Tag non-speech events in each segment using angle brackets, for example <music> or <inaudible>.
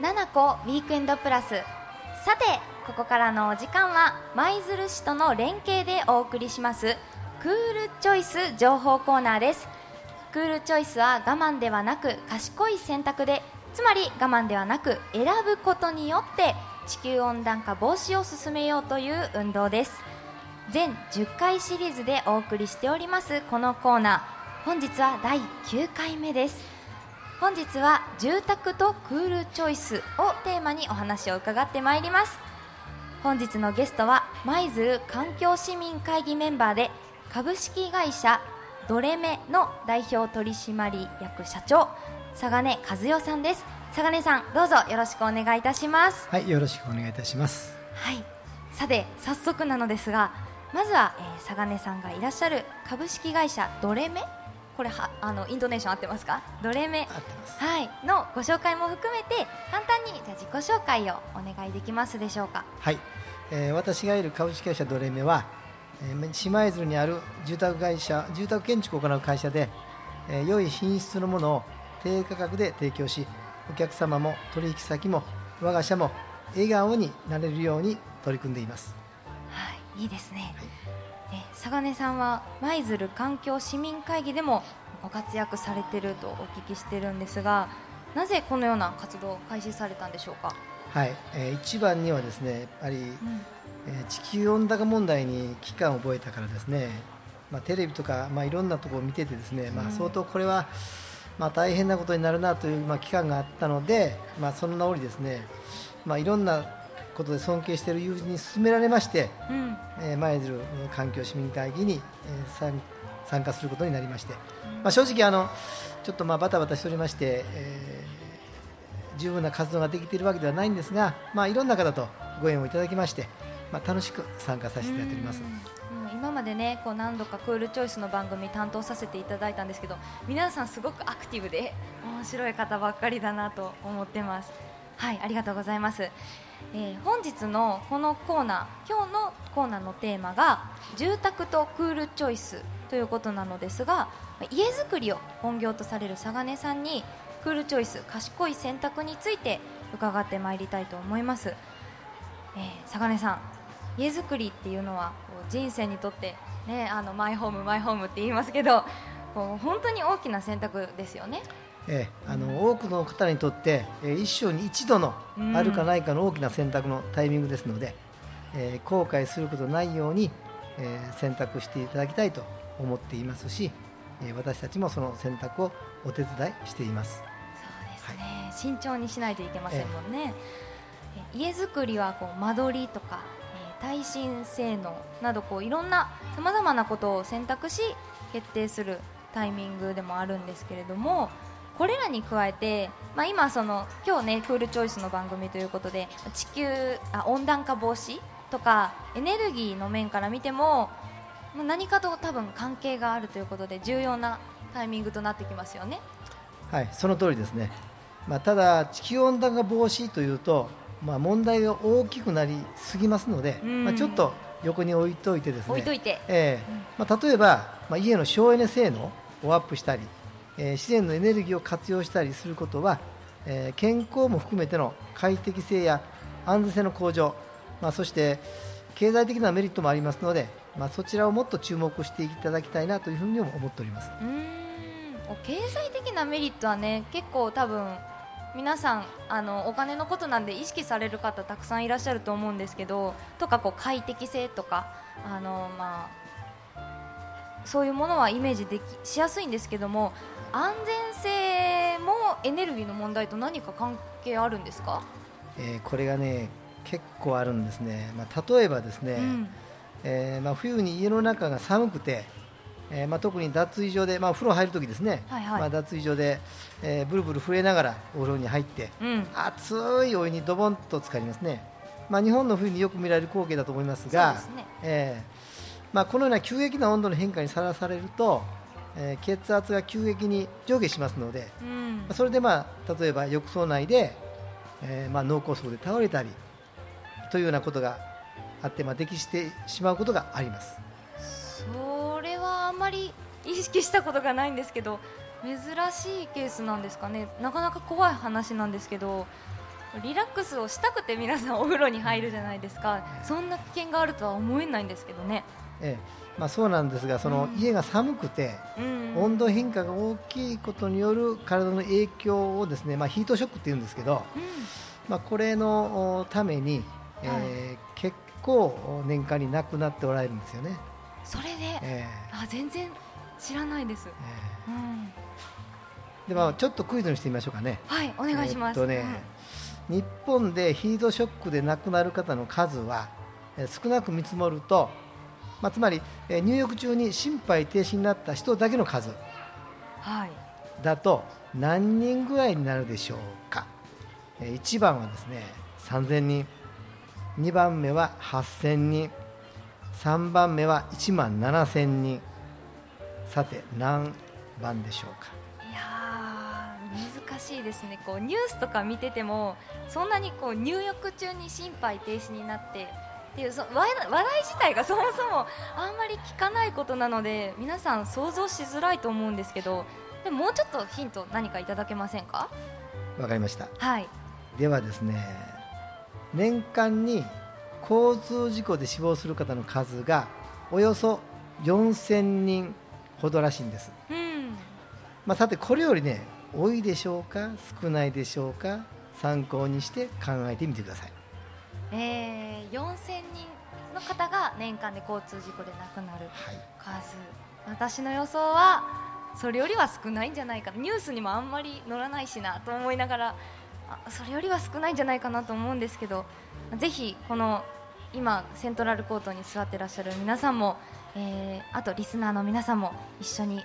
七子ウィークエンドプラス。さてここからのお時間は舞鶴市との連携でお送りします。クールチョイス情報コーナーです。クールチョイスは我慢ではなく賢い選択でつまり我慢ではなく選ぶことによって地球温暖化防止を進めようという運動です。全10回シリーズでお送りしておりますこのコーナー。本日は第9回目です。本日は住宅とクールチョイスをテーマにお話を伺ってまいります。本日のゲストは舞鶴環境市民会議メンバーで株式会社ドレメの代表取締役社長佐賀根和代さんです。佐賀根さんどうぞよろしくお願いいたします。はいよろしくお願いいたします。はい。さて早速なのですがまずは、えー、佐賀根さんがいらっしゃる株式会社ドレメこれはあのイントネーション合ってますか？ドレメはい。のご紹介も含めて簡単にじゃ自己紹介をお願いできますでしょうか？はい、えー、私がいる株式会社ドレメは、えー、島鶴にある住宅会社住宅建築を行う会社で、えー、良い品質のものを低価格で提供しお客様も取引先も我が社も笑顔になれるように取り組んでいます。いいですね、はい、佐賀根さんは舞鶴環境市民会議でもご活躍されているとお聞きしてるんですがなぜこのような活動を開始されたんでしょうか？はい、えー、一番にはですねやっぱり、うん、えー、地球温暖化問題に危機感を覚えたからですね、まあ、テレビとか、まあ、いろんなところを見ててですね、まあ、相当これは、まあ、大変なことになるなという、まあ、期間があったので、まあ、その名折ですね、まあ、いろんなことで尊敬している友人に勧められまして、うん、えー、舞鶴環境市民会議に、えー、参加することになりまして、まあ、正直あのちょっとまあバタバタしておりまして、えー、十分な活動ができているわけではないんですが、まあ、いろんな方とご縁をいただきまして、まあ、楽しく参加させていただいております。今までねこう何度かクールチョイスの番組担当させていただいたんですけど皆さんすごくアクティブで面白い方ばっかりだなと思ってますはいありがとうございます。えー、本日のこのコーナー今日のコーナーのテーマが住宅とクールチョイスということなのですが家づくりを本業とされる佐賀根さんにクールチョイス賢い選択について伺ってまいりたいと思います、えー、佐賀根さん家づくりっていうのは人生にとってねあのマイホームマイホームって言いますけどこう本当に大きな選択ですよね。えー、あの多くの方にとって、えー、一生に一度のあるかないかの大きな選択のタイミングですので、えー、後悔することないように、えー、選択していただきたいと思っていますし、えー、私たちもその選択をお手伝いしています。そうですね、はい、慎重にしないといけませんもんね、えー、家づくりはこう間取りとか、えー、耐震性能などこういろんなさまざまなことを選択し決定するタイミングでもあるんですけれどもこれらに加えて、まあ、今その今日ねクールチョイスの番組ということで地球あ温暖化防止とかエネルギーの面から見ても何かと多分関係があるということで重要なタイミングとなってきますよね。はいその通りですね、まあ、ただ地球温暖化防止というと、まあ、問題が大きくなりすぎますので、まあ、ちょっと横に置いといてですね。置いといて、えーまあ、例えば、まあ、家の省エネ性能をアップしたりえ自然のエネルギーを活用したりすることは、え健康も含めての快適性や安全性の向上、まあ、そして経済的なメリットもありますので、まあ、そちらをもっと注目していただきたいなというふうにも思っております。経済的なメリットはね結構多分皆さんあのお金のことなんで意識される方たくさんいらっしゃると思うんですけどとかこう快適性とかあの、まあ、そういうものはイメージできしやすいんですけども安全性もエネルギーの問題と何か関係あるんですか、えー、これがね結構あるんですね、まあ、例えばですね、うん、えー、まあ、冬に家の中が寒くて、えー、まあ、特に脱衣所で、まあ、風呂入るときですね、はいはい、まあ、脱衣所で、えー、ブルブル震えながらお風呂に入って、うん、熱いお湯にドボンと浸かりますね、まあ、日本の冬によく見られる光景だと思いますが、ね。えーまあ、このような急激な温度の変化にさらされるとえー、血圧が急激に上下しますので、うん、それで、まあ、例えば浴槽内で、えーまあ、脳梗塞で倒れたりというようなことがあって、まあ、溺してしまうことがあります。それはあんまり意識したことがないんですけど珍しいケースなんですかね。なかなか怖い話なんですけどリラックスをしたくて皆さんお風呂に入るじゃないですか、そんな危険があるとは思えないんですけどね。ええ。まあ、そうなんですがその家が寒くて、温度変化が大きいことによる体の影響をですね、まあ、ヒートショックっていうんですけど、まあ、これのために、えー、結構年間に亡くなっておられるんですよね。それで、えー、あ全然知らないです。えー、うん。でまあ、ちょっとクイズにしてみましょうかね。はい、お願いします。えー、ね、うん、日本でヒートショックで亡くなる方の数は、えー、少なく見積もるとまあ、つまり、えー、入浴中に心肺停止になった人だけの数。だと何人ぐらいになるでしょうか、えー、1番はですね3000人。2番目は8000人。3番目は1万7000人。さて何番でしょうか。いや難しいですね。こうニュースとか見ててもそんなにこう入浴中に心肺停止になってっていうそ笑笑い自体がそもそもあんまり聞かないことなので皆さん想像しづらいと思うんですけどでももうちょっとヒント何かいただけませんか？わかりました、はい、ではですね年間に交通事故で死亡する方の数がおよそ4000人ほどらしいんです、うん。まあ、さてこれよりね多いでしょうか少ないでしょうか参考にして考えてみてくださいえー、4000人の方が年間で交通事故で亡くなる数、はい、私の予想はそれよりは少ないんじゃないかニュースにもあんまり載らないしなと思いながらそれよりは少ないんじゃないかなと思うんですけどぜひこの今セントラルコートに座ってらっしゃる皆さんも、えー、あとリスナーの皆さんも一緒に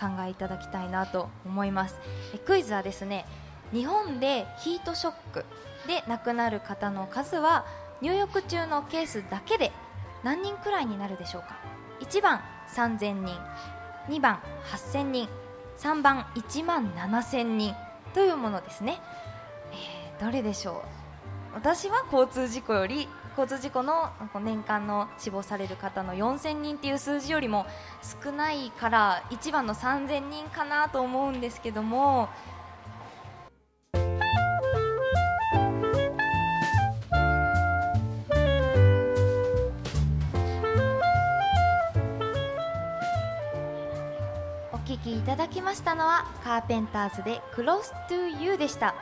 考えいただきたいなと思います。クイズはですね日本でヒートショックで亡くなる方の数は入浴中のケースだけで何人くらいになるでしょうか？1番3000人2番8000人3番1万7000人というものですね、えー、どれでしょう？私は交通事故より交通事故の年間の死亡される方の4000人っていう数字よりも少ないから1番の3000人かなと思うんですけどもきいただきましたのはカーペンターズで「Close to You」でした。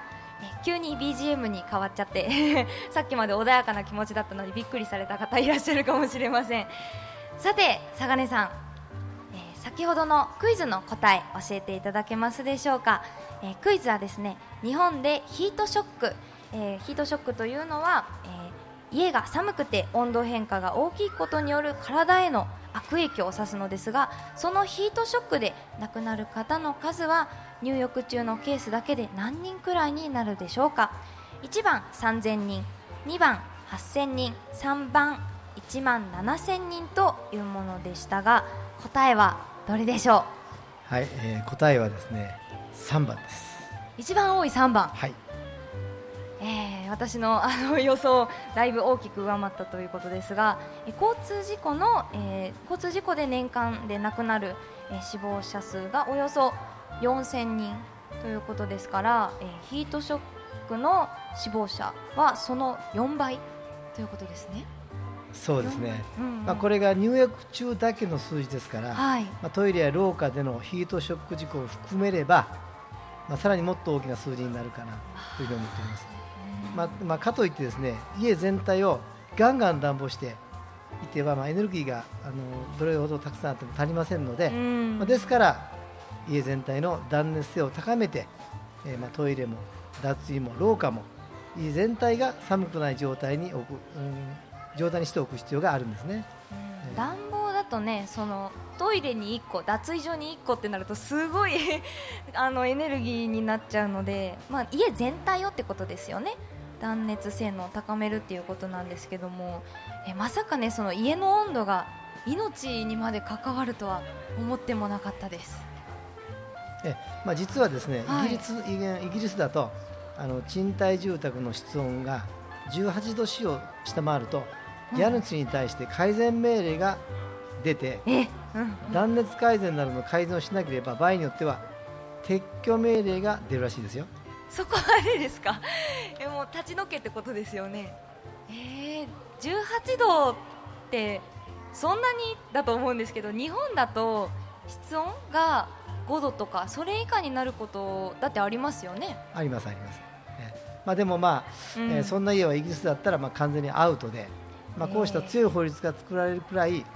急に BGM に変わっちゃって <laughs> さっきまで穏やかな気持ちだったのにびっくりされた方いらっしゃるかもしれません。さて佐賀さん、えー、先ほどのクイズの答え教えていただけますでしょうか、えー、クイズはですね日本でヒートショック、えー、ヒートショックというのは、え家が寒くて温度変化が大きいことによる体への悪影響を指すのですがそのヒートショックで亡くなる方の数は入浴中のケースだけで何人くらいになるでしょうか。1番3000人2番8000人3番1万7000人というものでしたが答えはどれでしょう？はい、えー、答えはですね3番です。一番多い3番。はい。えー、私の <laughs> あの予想だいぶ大きく上回ったということですが、え交通事故の、えー、交通事故で年間で亡くなる、え死亡者数がおよそ4000人ということですから、えヒートショックの死亡者はその4倍ということですね。そうですね、うんうん、まあ、これが入浴中だけの数字ですから、はい、まあ、トイレや廊下でのヒートショック事故を含めれば、まあ、さらにもっと大きな数字になるかなというふうに思っております。まあまあ、かといってですね家全体をガンガン暖房していては、まあ、エネルギーがあのどれほどたくさんあっても足りませんので、まあ、ですから家全体の断熱性を高めて、えー、まあトイレも脱衣も廊下も家全体が寒くない状態に置く、うん、状態にしておく必要があるんですね。暖房だとねそのトイレに1個脱衣所に1個ってなるとすごい <laughs> あのエネルギーになっちゃうので、まあ、家全体をってことですよね。断熱性能を高めるっていうことなんですけどもえまさかねその家の温度が命にまで関わるとは思ってもなかったです。え、まあ、実はですね、はい、イギリスイギリスだとあの賃貸住宅の室温が18度 C を下回ると家主に対して改善命令が出て、うん、断熱改善などの改善をしなければ場合によっては撤去命令が出るらしいですよ。そこあれですか？<laughs> えもう立ち退けってことですよね。えー、18度ってそんなにだと思うんですけど日本だと室温が5度とかそれ以下になることだってありますよね。ありますあります、えまあ、でもまあ、うん、えー、そんな家はイギリスだったらまあ完全にアウトで、まあ、こうした強い法律が作られるくらい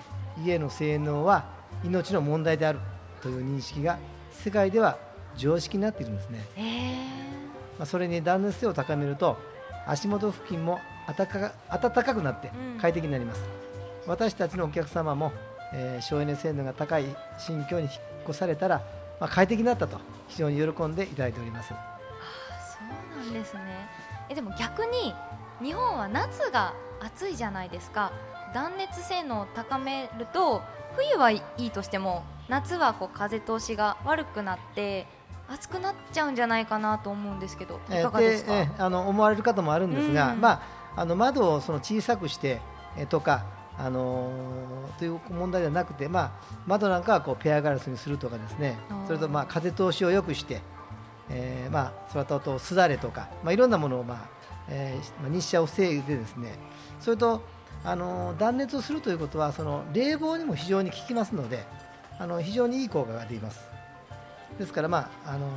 家の性能は命の問題であるという認識が世界では常識になっているんですね、まあ、それに断熱性を高めると足元付近も暖か暖かくなって快適になります、うん、私たちのお客様も、えー、省エネ性能が高い新居に引っ越されたら、まあ、快適になったと非常に喜んでいただいております。あそうなんですね。えでも逆に日本は夏が暑いじゃないですか。断熱性能を高めると冬はいいとしても夏はこう風通しが悪くなって暑くなっちゃうんじゃないかなと思うんですけどいかがですか、えー、あの思われる方もあるんですが、うん、まあ、あの窓をその小さくして、えー、とか、あのー、という問題ではなくて、まあ、窓なんかはこうペアガラスにするとかですね。それとまあ風通しを良くして、えーまあ、それととすだれとか、まあ、いろんなものを、まあえー、日射を防いでですね。それとあの断熱をするということはその冷房にも非常に効きますのであの非常にいい効果が出ますですから、まああの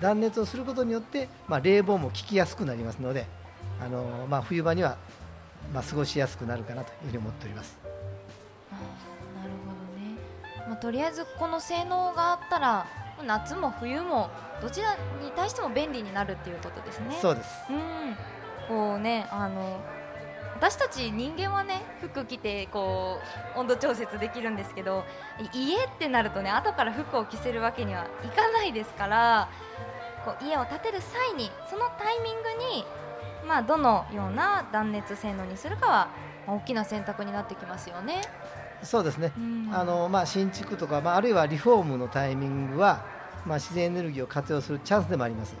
断熱をすることによって、まあ、冷房も効きやすくなりますので、あのまあ、冬場には、まあ、過ごしやすくなるかなというふうに思っております。あなるほどね、まあ、とりあえずこの性能があったら夏も冬もどちらに対しても便利になるっていうことですね。そうです、うん、こうねあの私たち人間はね服着てこう温度調節できるんですけど家ってなるとね後から服を着せるわけにはいかないですからこう家を建てる際にそのタイミングに、まあ、どのような断熱性能にするかは大きな選択になってきますよね。そうですね、あのまあ、新築とか、まあ、あるいはリフォームのタイミングは、まあ、自然エネルギーを活用するチャンスでもあります。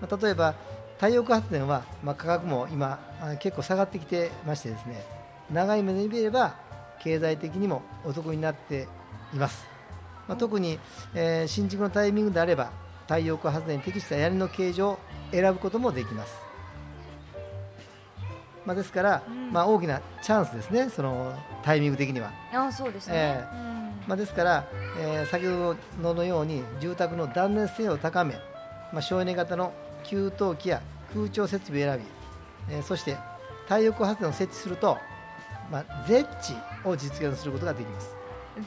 まあ、例えば太陽光発電は、まあ、価格も今結構下がってきてましてですね長い目で見れば経済的にもお得になっています、まあ、特に、えー、新築のタイミングであれば太陽光発電に適した屋根の形状を選ぶこともできます、まあ、ですから、うん、まあ、大きなチャンスですねそのタイミング的には。あそうですね、えー。うん。まあ、ですから、えー、先ほどのように住宅の断熱性を高め、まあ、省エネ型の給湯器や空調設備を選び、えー、そして太陽光発電を設置すると、まあ、ゼッチを実現することができます。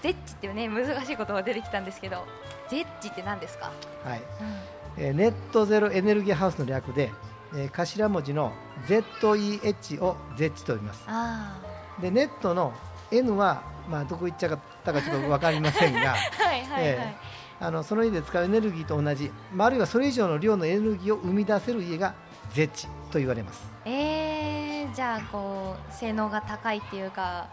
ゼッチっていうね難しい言葉が出てきたんですけどゼッチって何ですか？はい、うん、えー、ネットゼロエネルギーハウスの略で、えー、頭文字の ZEH をゼッチと呼びます。でネットの N は、まあ、どこ行っちゃったかちょっと分かりませんが <laughs> はいはい、はい、えーあのその家で使うエネルギーと同じ、まあ、あるいはそれ以上の量のエネルギーを生み出せる家がゼチと言われます、えー、じゃあこう性能が高いっていうか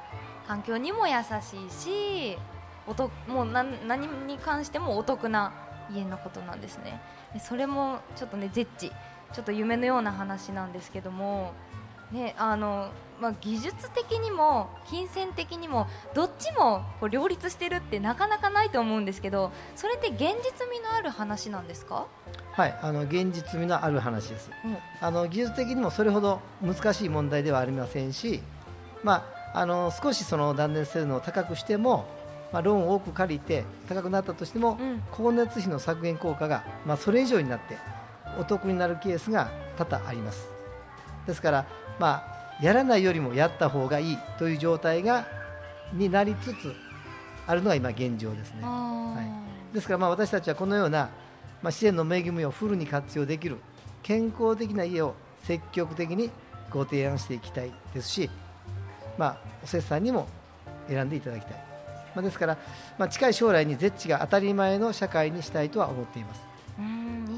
環境にも優しいしおともう何何に関してもお得な家のことなんですね。それもちょっとねゼッチちょっと夢のような話なんですけどもねあのまあ、技術的にも金銭的にもどっちもこう両立してるってなかなかないと思うんですけどそれって現実味のある話なんですか？はいあの現実味のある話です、うん、あの技術的にもそれほど難しい問題ではありませんし、まあ、あの少しその断熱性能を高くしても、まあ、ローンを多く借りて高くなったとしても、うん、光熱費の削減効果が、まあ、それ以上になってお得になるケースが多々ありますですから、まあ、やらないよりもやった方がいいという状態がになりつつあるのが今現状ですね、はい、ですからまあ私たちはこのような、まあ、自然の恵みをフルに活用できる健康的な家を積極的にご提案していきたいですし、まあ、おせっさんにも選んでいただきたい、まあ、ですから、まあ、近い将来にゼッチが当たり前の社会にしたいとは思っています。うん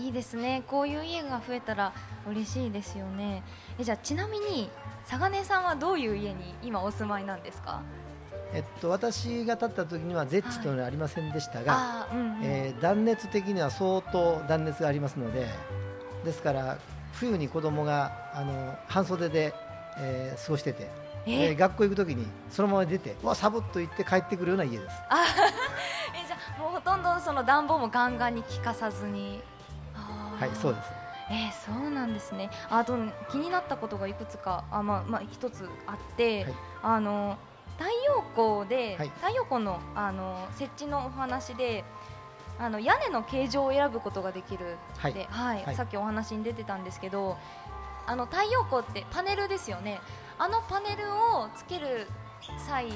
いいですね。こういう家が増えたら嬉しいですよね。えじゃあちなみに佐賀根さんはどういう家に今お住まいなんですか？えっと、私が建った時にはゼッチというのはありませんでしたが、はいうんうん、えー、断熱的には相当断熱がありますのでですから冬に子供があの半袖で、えー、過ごしてて、え？ー、学校行く時にそのまま出てわサボっと行って帰ってくるような家です。あえじゃあもうほとんどその暖房もガンガンに効かさずに？あはいそうです。えー、そうなんですね。あと気になったことがいくつかあ、まあまあ、一つあって、はい、あの太陽光で、はい、太陽光のあの設置のお話であの屋根の形状を選ぶことができるって、はい、はい、さっきお話に出てたんですけどあの太陽光ってパネルですよね。あのパネルをつける際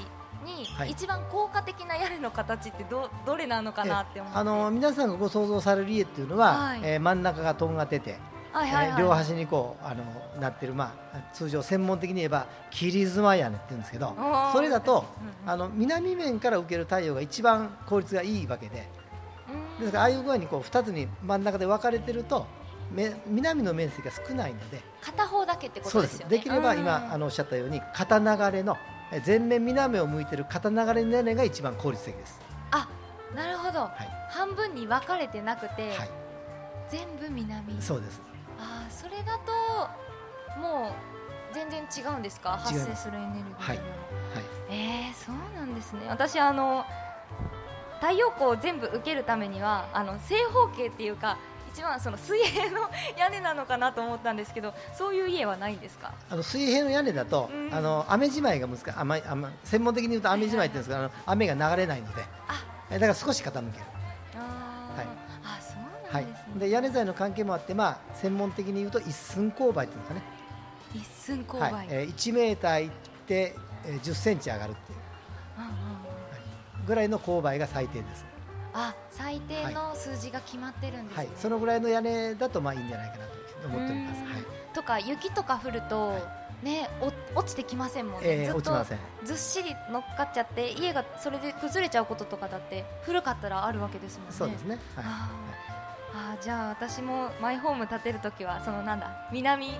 に、一番効果的な屋根の形ってどどれなのかなって思って。あの皆さんがご想像される家っていうのは、はい、えー、真ん中がとんがってて、はいはいはい、両端にこうあのなってる、まあ、通常専門的に言えば切り妻屋根って言うんですけどそれだと、うんうん、あの南面から受ける太陽が一番効率がいいわけで。ですからああいう具合にこう2つに真ん中で分かれてると南の面積が少ないので。片方だけってことですよね。できれば今あのおっしゃったように片流れの全面南を向いてる片流れの屋根が一番効率的です。あなるほど、はい、半分に分かれてなくて、はい、全部南。そうです。あそれだともう全然違うんですか？発生するエネルギーはい、はい、えー、そうなんですね。私あの太陽光を全部受けるためにはあの正方形っていうか一番その水平の屋根なのかなと思ったんですけどそういう家はないんですか？あの水平の屋根だと、うん、あの雨じまいが難しい雨雨専門的に言うと雨じまいって言うんですけど、雨が流れないので。だから少し傾ける。あ、はい、あそうなんですね、はい、で屋根材の関係もあって、まあ、専門的に言うと一寸勾配っていうのかね。一寸勾配、はい。えー、1メーターいって、えー、10センチ上がるっていう、うんうん。はい、ぐらいの勾配が最低ですあ最低の数字が決まってるんです、ねはい、そのぐらいの屋根だとまあいいんじゃないかなと思っております。はい、とか雪とか降ると、はい、ねお落ちてきませんもんね、えー、ずっとずっしり乗っかっちゃって家がそれで崩れちゃうこととかだって古かったらあるわけですもんね。そうですね。はい、ああじゃあ私もマイホーム建てるときはそのなんだ南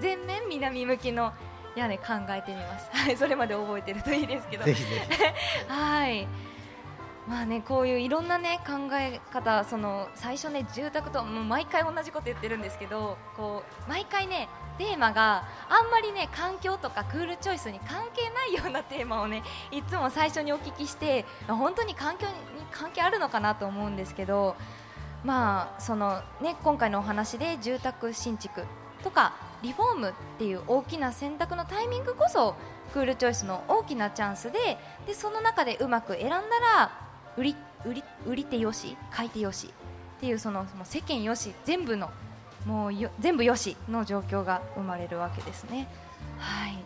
全面南向きの屋根考えてみます。はいそれまで覚えてるといいですけど。ぜひぜひ <laughs> はい。まあね、こういういろんな、ね、考え方その最初、ね、住宅ともう毎回同じこと言ってるんですけどこう毎回、ね、テーマがあんまり、ね、環境とかクールチョイスに関係ないようなテーマを、ね、いつも最初にお聞きして本当に環境に関係あるのかなと思うんですけど、まあそのね、今回のお話で住宅新築とかリフォームっていう大きな選択のタイミングこそクールチョイスの大きなチャンスででその中でうまく選んだら売り売り売り手よし買い手よしっていうそのその世間よし全部のもうよ全部よしの状況が生まれるわけですね。はい。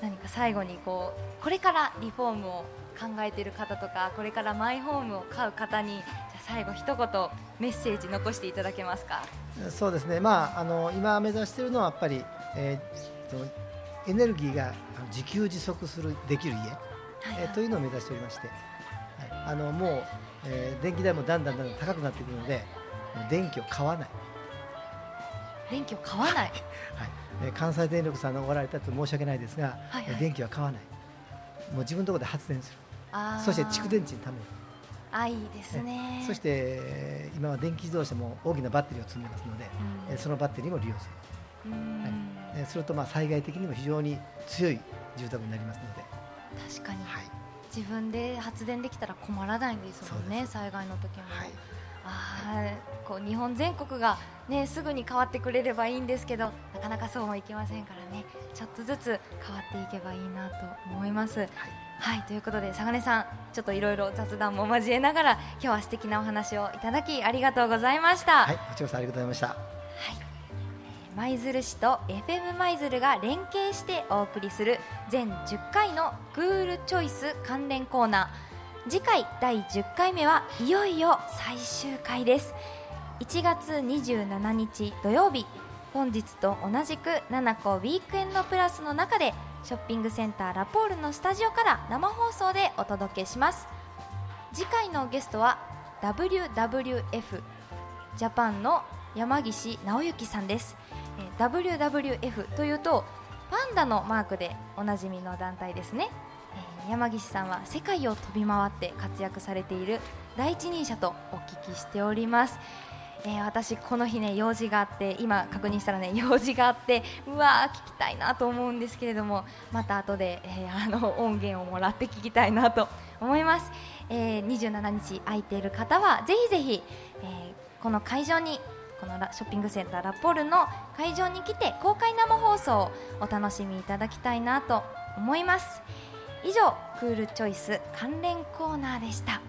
何か最後にこうこれからリフォームを考えている方とかこれからマイホームを買う方にじゃ最後一言メッセージ残していただけますか？そうですね、まあ、あの今目指しているのはやっぱり、えー、そのエネルギーが自給自足するできる家、はいはい、えー、というのを目指しておりましてあのもう、えー、電気代もだんだんだんだん高くなってくるので電気を買わない。電気を買わない、<laughs> はい。えー、関西電力さんのおられたと申し訳ないですが、はいはい、電気は買わない。もう自分のところで発電する。そして蓄電池にためる。あいいですね。そして今は電気自動車も大きなバッテリーを積んでますので、うん、そのバッテリーも利用する、はい、するとまあ災害的にも非常に強い住宅になりますので。確かに、はい自分で発電できたら困らないんですもんね、災害の時も。はい、あこう日本全国が、ね、すぐに変わってくれればいいんですけどなかなかそうもいきませんからねちょっとずつ変わっていけばいいなと思います。はい、はい、ということで佐賀さんちょっといろいろ雑談も交えながら今日は素敵なお話をいただきありがとうございました。はい、こちらこそありがとうございました。舞鶴市と FM 舞鶴が連携してお送りする全10回のクールチョイス関連コーナー。次回第10回目はいよいよ最終回です。1月27日土曜日本日と同じく7個ウィークエンドプラスの中でショッピングセンターラポールのスタジオから生放送でお届けします。次回のゲストは WWF ジャパンの山岸直之さんです。WWF というとパンダのマークでおなじみの団体ですね、えー、山岸さんは世界を飛び回って活躍されている第一人者とお聞きしております、えー、私この日ね用事があって今確認したらね用事があってうわー聞きたいなと思うんですけれどもまた後で、えー、あの音源をもらって聞きたいなと思います、えー、27日空いている方はぜひぜひ、えー、この会場にこのショッピングセンターラポールの会場に来て公開生放送をお楽しみいただきたいなと思います。以上クールチョイス関連コーナーでした。